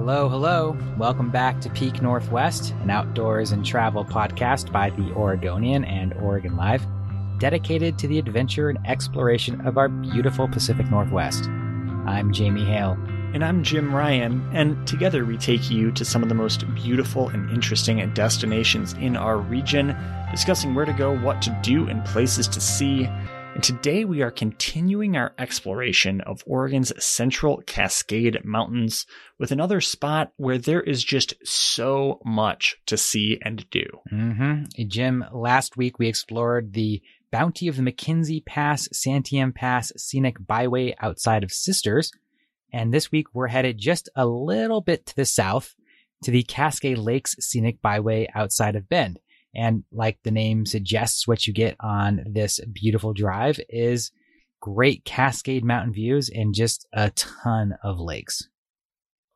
Hello, hello. Welcome back to Peak Northwest, an outdoors and travel podcast by the Oregonian and Oregon Live, dedicated to the adventure and exploration of our beautiful Pacific Northwest. I'm Jamie Hale. And I'm Jim Ryan, and together we take you to some of the most beautiful and interesting destinations in our region, discussing where to go, what to do, and places to see. And today we are continuing our exploration of Oregon's Central Cascade Mountains with another spot where there is just so much to see and do. Mm-hmm. Jim, last week we explored the bounty of the McKenzie Pass, Santiam Pass scenic byway outside of Sisters. And this week we're headed just a little bit to the south to the Cascade Lakes scenic byway outside of Bend. And like the name suggests, what you get on this beautiful drive is great Cascade Mountain views and just a ton of lakes.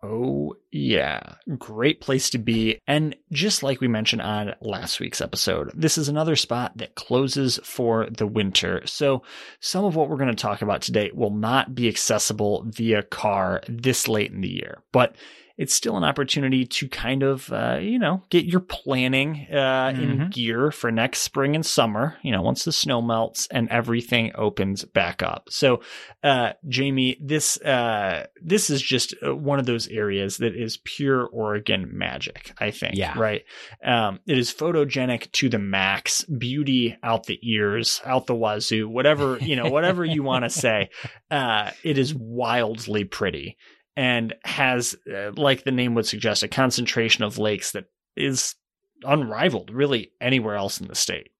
Oh, yeah. Great place to be. And just like we mentioned on last week's episode, this is another spot that closes for the winter. So some of what we're going to talk about today will not be accessible via car this late in the year. But it's still an opportunity to kind of, uh, you know, get your planning uh, mm-hmm. in gear for next spring and summer, you know, once the snow melts and everything opens back up. So, uh, Jamie, this, uh, this is just uh, one of those areas that is pure Oregon magic, I think. Yeah. Right. Um, it is photogenic to the max, beauty out the ears, out the wazoo, whatever, you know, whatever you want to say. Uh, it is wildly pretty and has, uh, like the name would suggest, a concentration of lakes that is unrivaled really anywhere else in the state.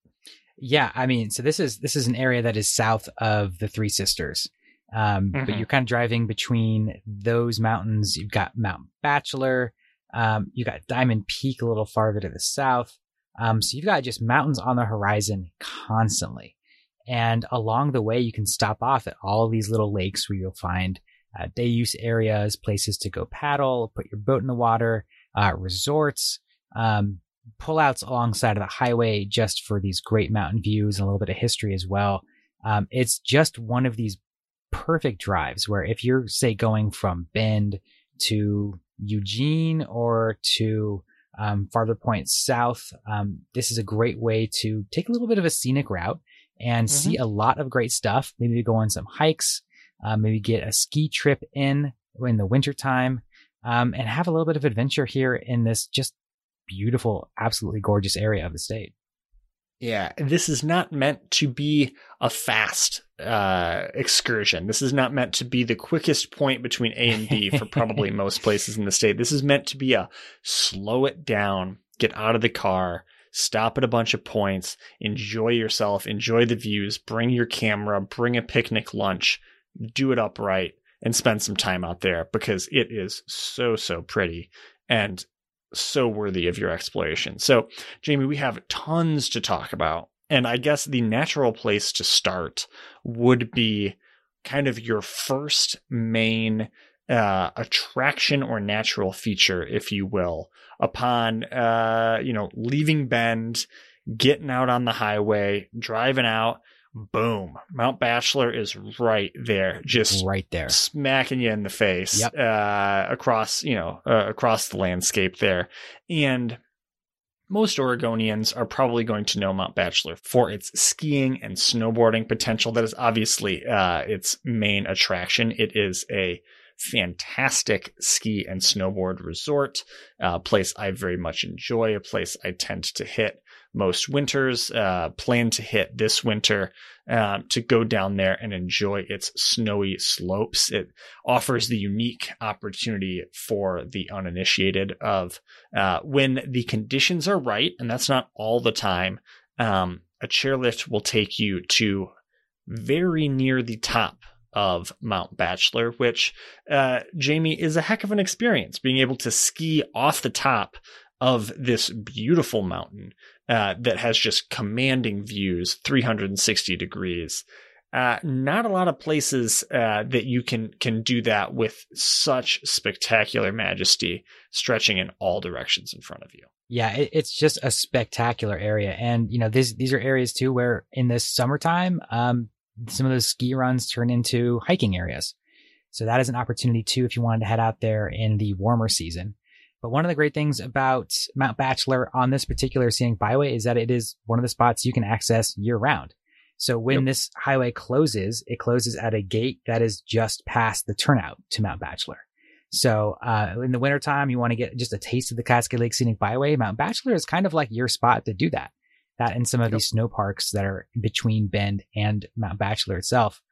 Yeah, I mean, so this is this is an area that is south of the Three Sisters. Um, mm-hmm. But you're kind of driving between those mountains. You've got Mount Bachelor. Um, you got Diamond Peak a little farther to the south. Um, so you've got just mountains on the horizon constantly. And along the way, you can stop off at all these little lakes where you'll find uh, day use areas, places to go paddle, put your boat in the water, uh, resorts, um, pullouts alongside of the highway just for these great mountain views and a little bit of history as well. Um, it's just one of these perfect drives where if you're, say, going from Bend to Eugene or to um, farther points south, um, this is a great way to take a little bit of a scenic route and mm-hmm. see a lot of great stuff. Maybe to go on some hikes, uh, maybe get a ski trip in in the wintertime, um, and have a little bit of adventure here in this just beautiful, absolutely gorgeous area of the state. Yeah, this is not meant to be a fast uh, excursion. This is not meant to be the quickest point between A and B for probably most places in the state. This is meant to be a slow it down, get out of the car, stop at a bunch of points, enjoy yourself, enjoy the views, bring your camera, bring a picnic lunch, do it upright and spend some time out there because it is so, so pretty and so worthy of your exploration. So, Jamie, we have tons to talk about. And I guess the natural place to start would be kind of your first main uh, attraction or natural feature, if you will, upon, uh, you know, leaving Bend, getting out on the highway, driving out, boom, Mount Bachelor is right there, just right there, smacking you in the face yep. uh, across, you know, uh, across the landscape there. And most Oregonians are probably going to know Mount Bachelor for its skiing and snowboarding potential. That is obviously uh, its main attraction. It is a fantastic ski and snowboard resort, a place I very much enjoy, a place I tend to hit most winters, uh, plan to hit this winter um, to go down there and enjoy its snowy slopes. It offers the unique opportunity for the uninitiated of uh, when the conditions are right, and that's not all the time. Um, a chairlift will take you to very near the top of Mount Bachelor, which, uh, Jamie, is a heck of an experience being able to ski off the top of this beautiful mountain uh, that has just commanding views, 360 degrees. Uh, not a lot of places uh, that you can can do that with such spectacular majesty, stretching in all directions in front of you. Yeah, it, it's just a spectacular area, and you know these these are areas too where in this summertime, um, some of those ski runs turn into hiking areas. So that is an opportunity too if you wanted to head out there in the warmer season. But one of the great things about Mount Bachelor on this particular scenic byway is that it is one of the spots you can access year round. So when yep. this highway closes, it closes at a gate that is just past the turnout to Mount Bachelor. So uh, in the wintertime, you want to get just a taste of the Cascade Lake Scenic Byway. Mount Bachelor is kind of like your spot to do that. That and some of yep. these snow parks that are between Bend and Mount Bachelor itself.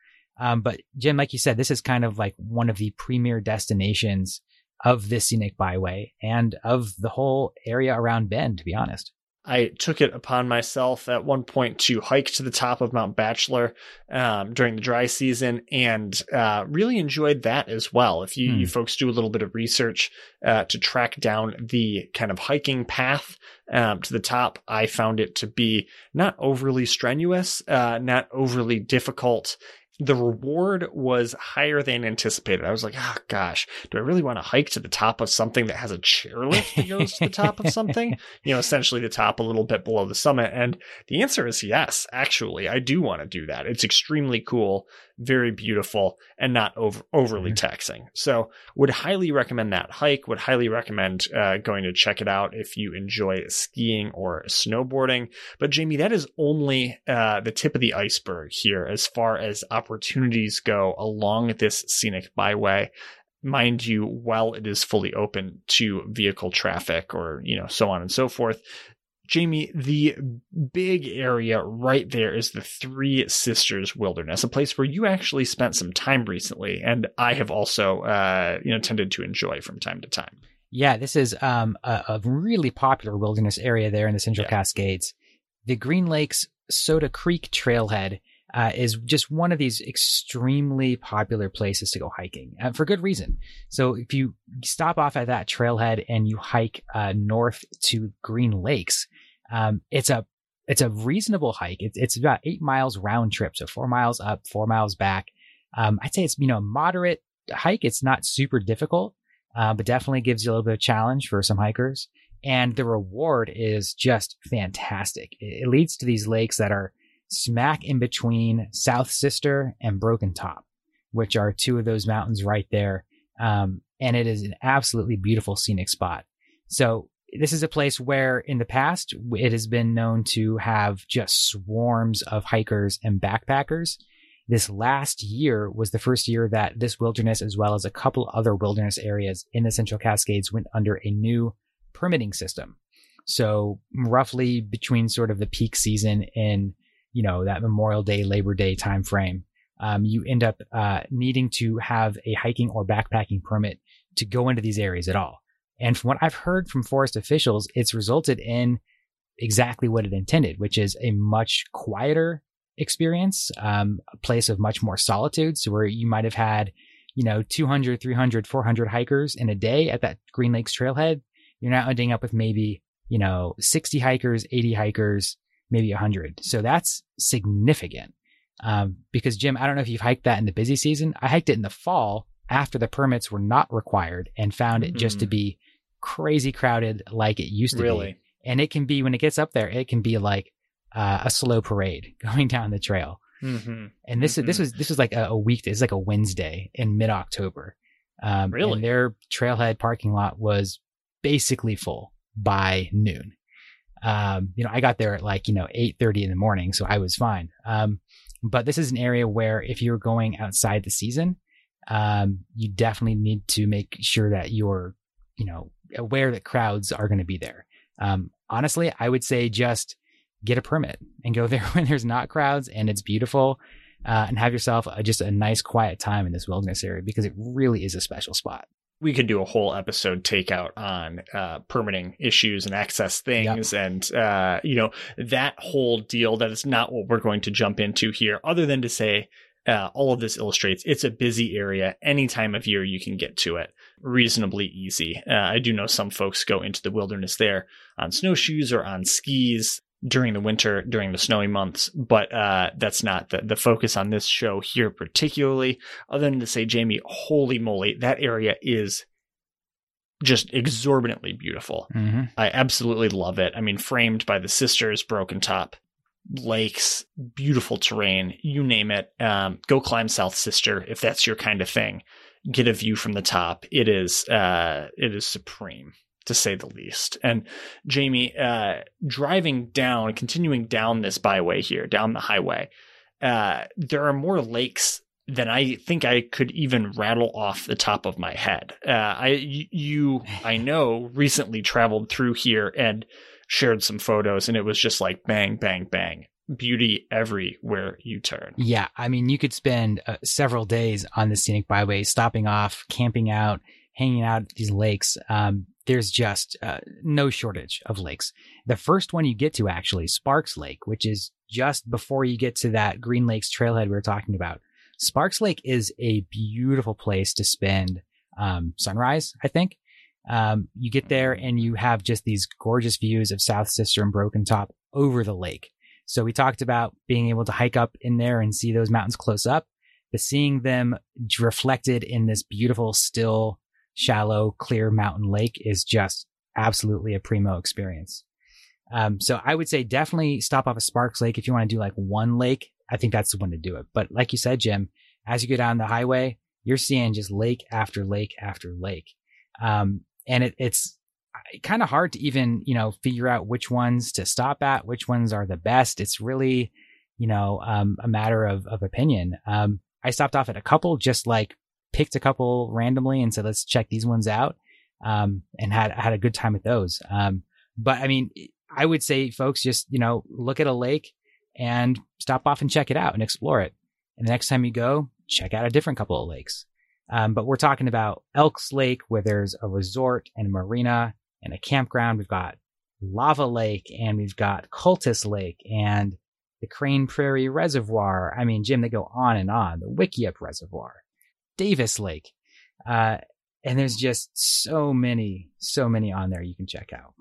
Um, but Jim, like you said, this is kind of like one of the premier destinations of this scenic byway and of the whole area around Bend, to be honest. I took it upon myself at one point to hike to the top of Mount Bachelor um, during the dry season and uh, really enjoyed that as well. If you, hmm. you folks do a little bit of research uh, to track down the kind of hiking path um, to the top, I found it to be not overly strenuous, uh, not overly difficult the reward was higher than anticipated. I was like, oh gosh, do I really want to hike to the top of something that has a chairlift that goes to the top of something? You know, essentially the top a little bit below the summit. And the answer is yes, actually, I do want to do that. It's extremely cool very beautiful and not over, overly mm-hmm. taxing. So would highly recommend that hike. Would highly recommend uh, going to check it out if you enjoy skiing or snowboarding. But Jamie, that is only uh, the tip of the iceberg here as far as opportunities go along this scenic byway mind you, while it is fully open to vehicle traffic or, you know, so on and so forth, Jamie, the big area right there is the Three Sisters Wilderness, a place where you actually spent some time recently, and I have also, uh, you know, tended to enjoy from time to time. Yeah, this is um, a, a, really popular wilderness area there in the Central yeah. Cascades. The Green Lakes Soda Creek Trailhead uh, is just one of these extremely popular places to go hiking uh, for good reason. So if you stop off at that trailhead and you hike uh, north to Green Lakes, um, it's a it's a reasonable hike. It's it's about eight miles round trip, so four miles up, four miles back. Um, I'd say it's you know moderate hike. It's not super difficult, uh, but definitely gives you a little bit of challenge for some hikers. And the reward is just fantastic. It, it leads to these lakes that are smack in between South Sister and Broken Top, which are two of those mountains right there. Um, and it is an absolutely beautiful scenic spot. So this is a place where in the past it has been known to have just swarms of hikers and backpackers. This last year was the first year that this wilderness, as well as a couple other wilderness areas in the Central Cascades, went under a new permitting system. So roughly between sort of the peak season in, you know, that Memorial Day, Labor Day timeframe, um, you end up uh, needing to have a hiking or backpacking permit to go into these areas at all. And from what I've heard from forest officials, it's resulted in exactly what it intended, which is a much quieter experience, um, a place of much more solitude. So where you might have had, you know, 200, 300, 400 hikers in a day at that Green Lakes trailhead, you're now ending up with maybe, you know, 60 hikers, 80 hikers, maybe 100. So that's significant. Um, because Jim, I don't know if you've hiked that in the busy season. I hiked it in the fall after the permits were not required and found it mm-hmm. just to mm. be crazy crowded like it used to really? be. And it can be when it gets up there, it can be like uh, a slow parade going down the trail. Mm-hmm. And this mm-hmm. is this was this was like a, a week. It's like a Wednesday in mid October. Um, really, and their trailhead parking lot was basically full by noon. Um, you know, I got there at like you know eight thirty in the morning, so I was fine. Um, but this is an area where if you're going outside the season, um, you definitely need to make sure that you're, you know, aware that crowds are going to be there. Um, honestly, I would say just get a permit and go there when there's not crowds and it's beautiful. Uh, and have yourself a, just a nice quiet time in this wilderness area because it really is a special spot we could do a whole episode takeout on uh, permitting issues and access things and uh, you know that whole deal that is not what we're going to jump into here other than to say uh, all of this illustrates it's a busy area. Any time of year you can get to it reasonably easy. Uh, i do know some folks go into the wilderness there on snowshoes or on skis during the winter, during the snowy months, but uh, that's not the, the focus on this show here, particularly. Other than to say, Jamie, holy moly, that area is just exorbitantly beautiful. Mm-hmm. I absolutely love it. I mean, framed by the sisters, Broken Top, lakes, beautiful terrain, you name it. Um, go climb South Sister if that's your kind of thing. Get a view from the top. It is uh, it is supreme to say the least. And Jamie, uh, driving down, continuing down this byway here, down the highway, uh, there are more lakes than I think I could even rattle off the top of my head. Uh, I, you, I know, recently traveled through here and shared some photos, and it was just like bang, bang, bang. Beauty everywhere you turn. Yeah. I mean, you could spend uh, several days on the scenic byway, stopping off, camping out, hanging out at these lakes. Um, there's just uh, no shortage of lakes. The first one you get to actually, Sparks Lake, which is just before you get to that Green Lakes trailhead we were talking about. Sparks Lake is a beautiful place to spend um, sunrise, I think. Um, you get there and you have just these gorgeous views of South Sister and Broken Top over the lake. So we talked about being able to hike up in there and see those mountains close up, but seeing them reflected in this beautiful, still shallow, clear mountain lake is just absolutely a primo experience. Um, so I would say definitely stop off at Sparks Lake if you want to do like one lake. I think that's the one to do it. But like you said, Jim, as you go down the highway, you're seeing just lake after lake after lake. Um, and it, it's kind of hard to even, you know, figure out which ones to stop at, which ones are the best. It's really, you know, um, a matter of, of opinion. Um, I stopped off at a couple just like picked a couple randomly and said, let's check these ones out. Um, and had, had a good time with those. Um, but I mean, I would say folks just, you know, look at a lake and stop off and check it out and explore it. And the next time you go, check out a different couple of lakes. Um, but we're talking about Elks Lake, where there's a resort and a marina and a campground. We've got Lava Lake and we've got Cultus Lake and the Crane Prairie Reservoir. I mean, Jim, they go on and on. The Wickiup Reservoir. Davis Lake. Uh, and there's just so many, so many on there you can check out.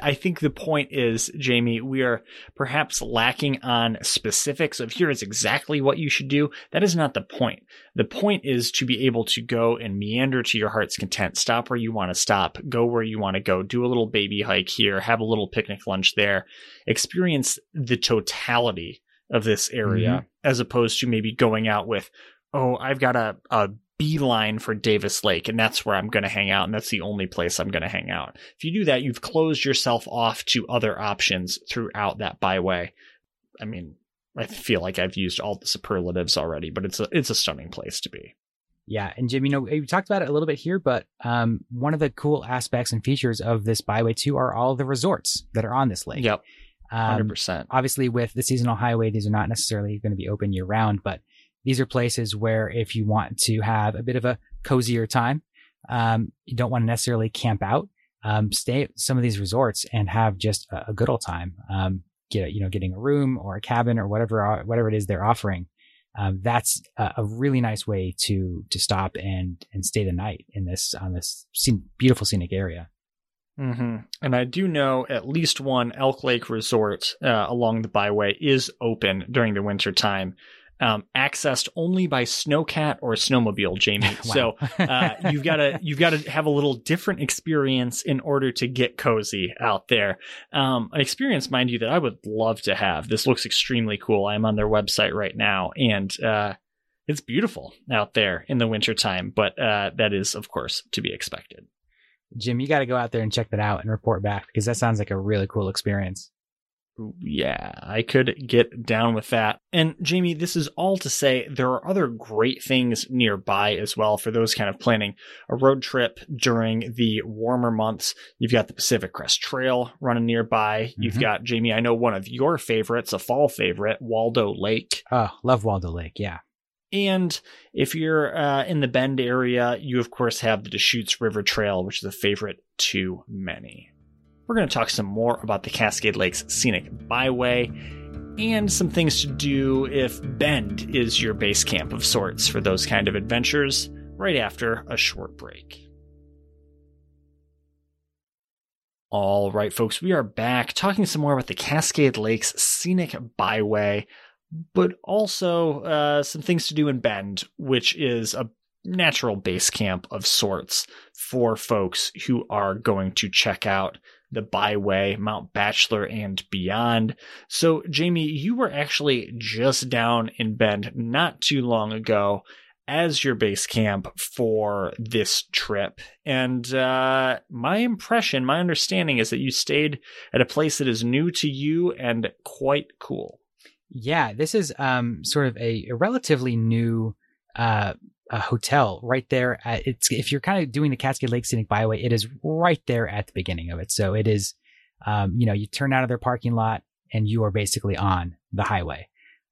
I think the point is, Jamie, we are perhaps lacking on specifics of here is exactly what you should do. That is not the point. The point is to be able to go and meander to your heart's content, stop where you want to stop, go where you want to go, do a little baby hike here, have a little picnic lunch there, experience the totality of this area mm-hmm. as opposed to maybe going out with, oh, I've got a, a beeline for Davis Lake, and that's where I'm going to hang out, and that's the only place I'm going to hang out. If you do that, you've closed yourself off to other options throughout that byway. I mean, I feel like I've used all the superlatives already, but it's a it's a stunning place to be. Yeah, and Jim, you know, we talked about it a little bit here, but um, one of the cool aspects and features of this byway too are all the resorts that are on this lake. Yep, um, hundred um, percent. Obviously, with the seasonal highway, these are not necessarily going to be open year round, but these are places where if you want to have a bit of a cozier time, um, you don't want to necessarily camp out, um, stay at some of these resorts and have just a, a good old time. Um, get, you know, getting a room or a cabin or whatever, uh, whatever it is they're offering. Um, that's a, a, really nice way to, to stop and, and stay the night in this, on this scene, beautiful scenic area. Mm-hmm. And I do know at least one Elk Lake resort uh, along the byway is open during the winter time um, accessed only by snowcat or snowmobile, Jamie. So uh, you've got to you've got to have a little different experience in order to get cozy out there. Um, an experience, mind you, that I would love to have. This looks extremely cool. I'm on their website right now, and uh, it's beautiful out there in the wintertime. But uh, that is, of course, to be expected. Jim, you got to go out there and check that out and report back because that sounds like a really cool experience. Yeah, I could get down with that. And Jamie, this is all to say there are other great things nearby as well for those kind of planning a road trip during the warmer months. You've got the Pacific Crest Trail running nearby. Mm-hmm. You've got, Jamie, I know one of your favorites, a fall favorite, Waldo Lake. Oh, love Waldo Lake. Yeah. And if you're uh, in the Bend area, you of course have the Deschutes River Trail, which is a favorite to many. We're going to talk some more about the Cascade Lakes Scenic Byway and some things to do if Bend is your base camp of sorts for those kind of adventures right after a short break. All right, folks, we are back talking some more about the Cascade Lakes Scenic Byway, but also uh, some things to do in Bend, which is a natural base camp of sorts for folks who are going to check out the byway, Mount Bachelor, and beyond. So, Jamie, you were actually just down in Bend not too long ago as your base camp for this trip. And uh, my impression, my understanding is that you stayed at a place that is new to you and quite cool. Yeah, this is um, sort of a, a relatively new uh, a hotel right there. At, it's if you're kind of doing the Cascade Lake Scenic Byway, it is right there at the beginning of it. So it is, um, you know, you turn out of their parking lot and you are basically on the highway.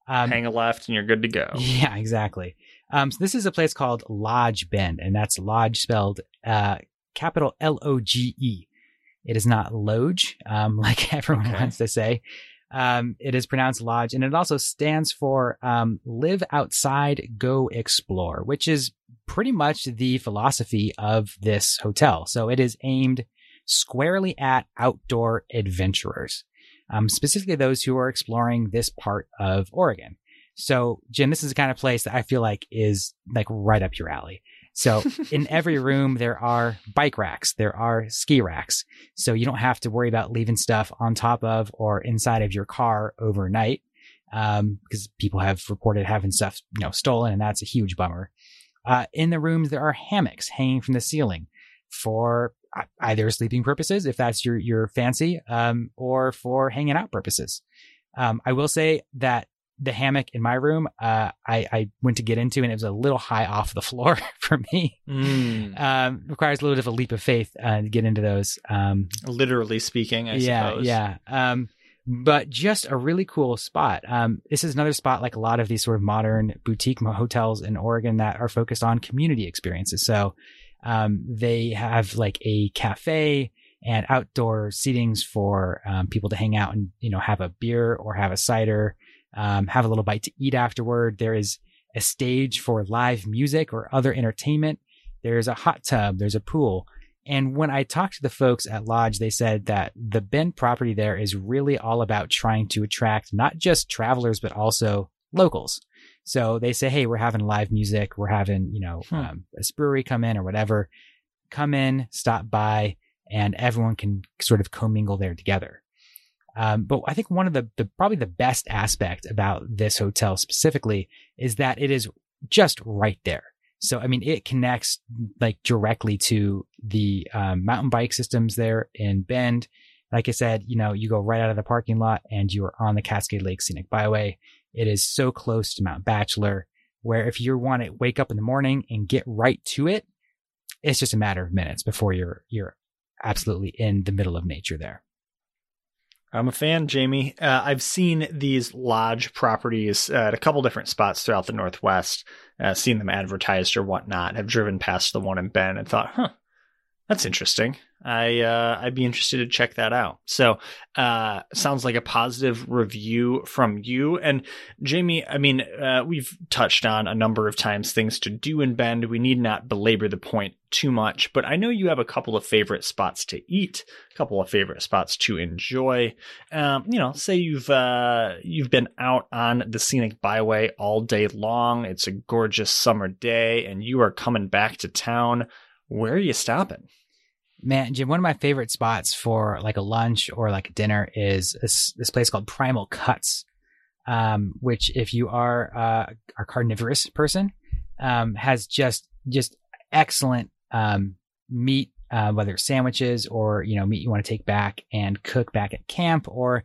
Um, Hang a left and you're good to go. Yeah, exactly. Um, so this is a place called LOGE Bend, and that's Lodge spelled uh, capital L O G E. It is not Loge, um, like everyone okay. wants to say. Um, it is pronounced lodge and it also stands for um, live outside, go explore, which is pretty much the philosophy of this hotel. So it is aimed squarely at outdoor adventurers, um, specifically those who are exploring this part of Oregon. So, Jim, this is the kind of place that I feel like is like right up your alley. So in every room, there are bike racks, there are ski racks. So you don't have to worry about leaving stuff on top of or inside of your car overnight. Um, because people have reported having stuff, you know, stolen and that's a huge bummer. Uh, in the rooms, there are hammocks hanging from the ceiling for either sleeping purposes, if that's your, your fancy, um, or for hanging out purposes. Um, I will say that the hammock in my room, uh, I, I went to get into and it was a little high off the floor for me. Mm. Um, requires a little bit of a leap of faith uh, to get into those. Um, literally speaking, I yeah, suppose. Yeah. Um, but just a really cool spot. Um, this is another spot like a lot of these sort of modern boutique hotels in Oregon that are focused on community experiences. So, um, they have like a cafe and outdoor seatings for um, people to hang out and you know have a beer or have a cider um, have a little bite to eat afterward. There is a stage for live music or other entertainment. There's a hot tub. There's a pool. And when I talked to the folks at LOGE, they said that the Bend property there is really all about trying to attract not just travelers, but also locals. So they say, Hey, we're having live music. We're having, you know, hmm. um, a brewery come in or whatever. Come in, stop by, and everyone can sort of commingle there together. Um, but I think one of the, the probably the best aspect about this hotel specifically is that it is just right there. So, I mean, it connects like directly to the um, mountain bike systems there in Bend. Like I said, you know, you go right out of the parking lot and you are on the Cascade Lake Scenic Byway. It is so close to Mount Bachelor, where if you want to wake up in the morning and get right to it, it's just a matter of minutes before you're you're absolutely in the middle of nature there. I'm a fan, Jamie. Uh, I've seen these lodge properties uh, at a couple different spots throughout the Northwest, uh, seen them advertised or whatnot. Have driven past the one in Bend and thought, huh, that's interesting. I uh, I'd be interested to check that out. So, uh, sounds like a positive review from you and Jamie. I mean, uh, we've touched on a number of times things to do in Bend. We need not belabor the point too much, but I know you have a couple of favorite spots to eat, a couple of favorite spots to enjoy. Um, you know, say you've uh, you've been out on the scenic byway all day long. It's a gorgeous summer day, and you are coming back to town. Where are you stopping? Man, Jim, one of my favorite spots for like a lunch or like a dinner is this, this place called Primal Cuts, um, which if you are uh, a carnivorous person, um, has just just excellent um, meat, uh, whether it's sandwiches or you know meat you want to take back and cook back at camp, or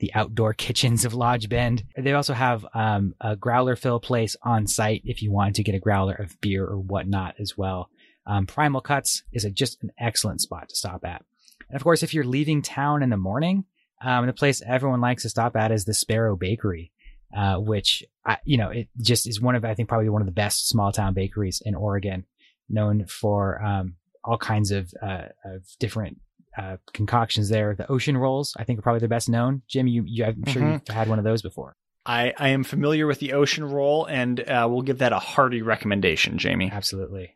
the outdoor kitchens of LOGE Bend. They also have um, a growler fill place on site if you want to get a growler of beer or whatnot as well. Um, Primal Cuts is a, just an excellent spot to stop at. And of course, if you're leaving town in the morning, um, the place everyone likes to stop at is the Sparrow Bakery, uh, which I, you know it just is one of I think probably one of the best small town bakeries in Oregon, known for um, all kinds of, uh, of different uh, concoctions there. The ocean rolls, I think, are probably the best known. Jim, you, you I'm sure mm-hmm. you've had one of those before. I, I am familiar with the ocean roll, and uh, we'll give that a hearty recommendation, Jamie. Absolutely.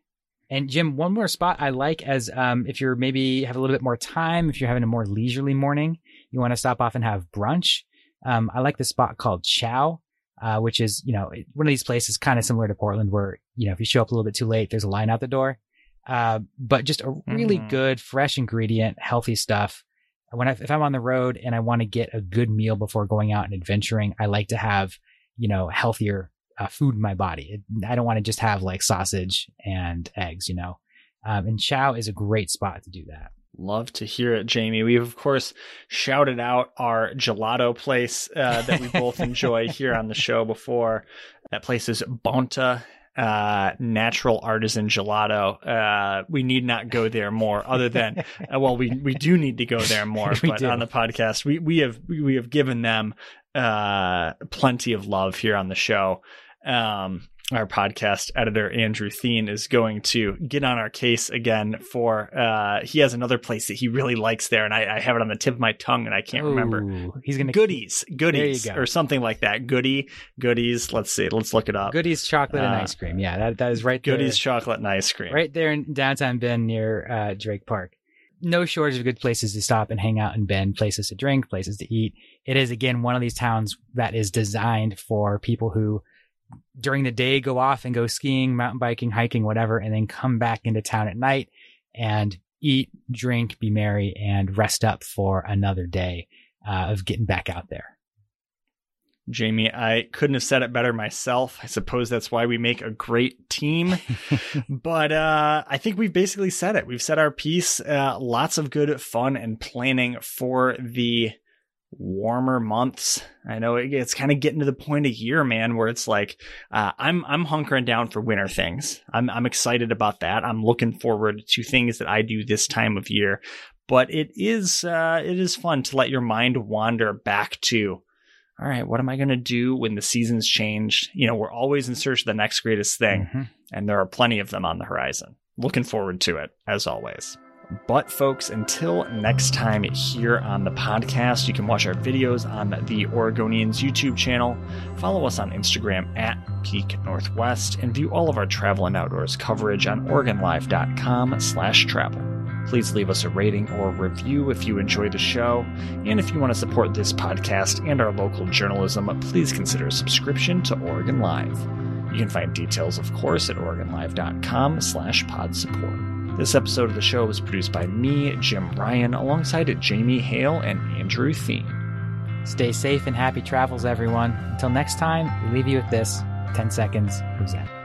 And Jim, one more spot I like as um, if you're maybe have a little bit more time, if you're having a more leisurely morning, you want to stop off and have brunch. Um, I like the spot called Chow, uh, which is you know one of these places kind of similar to Portland, where you know if you show up a little bit too late, there's a line out the door. Uh, but just a really mm-hmm. good, fresh ingredient, healthy stuff. When I, if I'm on the road and I want to get a good meal before going out and adventuring, I like to have, you know, healthier uh, food in my body. I don't want to just have like sausage and eggs, you know. Um, and Chow is a great spot to do that. Love to hear it, Jamie. We've, of course, shouted out our gelato place uh, that we both enjoy here on the show before. That place is Bonta uh, natural artisan gelato. Uh, we need not go there more, other than uh, well, we we do need to go there more. but do. on the podcast, we we have we have given them uh, plenty of love here on the show. Um, our podcast editor Andrew Thien is going to get on our case again for uh he has another place that he really likes there and I, I have it on the tip of my tongue and I can't Ooh, remember. He's gonna goodies, goodies go. or something like that. Goody, goodies. Let's see. Let's look it up. Goodies chocolate uh, and ice cream. Yeah, that that is right there. Goodies chocolate and ice cream. Right there in downtown Bend near uh, Drake Park. No shortage of good places to stop and hang out in Bend, places to drink, places to eat. It is again one of these towns that is designed for people who during the day go off and go skiing, mountain biking, hiking, whatever, and then come back into town at night and eat, drink, be merry, and rest up for another day uh, of getting back out there. Jamie, I couldn't have said it better myself. I suppose that's why we make a great team. but uh, I think we've basically said it. We've said our piece. Uh, lots of good fun and planning for the warmer months. I know it's kind of getting to the point of year, man, where it's like uh, I'm I'm hunkering down for winter things. I'm I'm excited about that. I'm looking forward to things that I do this time of year. But it is uh, it is fun to let your mind wander back to. All right, what am I going to do when the seasons change? You know, we're always in search of the next greatest thing, mm-hmm. and there are plenty of them on the horizon. Looking forward to it, as always. But, folks, until next time here on the podcast, you can watch our videos on the Oregonians YouTube channel, follow us on Instagram at Peak Northwest, and view all of our travel and outdoors coverage on OregonLive.com slash travel. Please leave us a rating or review if you enjoy the show. And if you want to support this podcast and our local journalism, please consider a subscription to Oregon Live. You can find details, of course, at OregonLive.com slash pod support. This episode of the show was produced by me, Jim Ryan, alongside Jamie Hale and Andrew Thien. Stay safe and happy travels, everyone. Until next time, we leave you with this 10 seconds, that?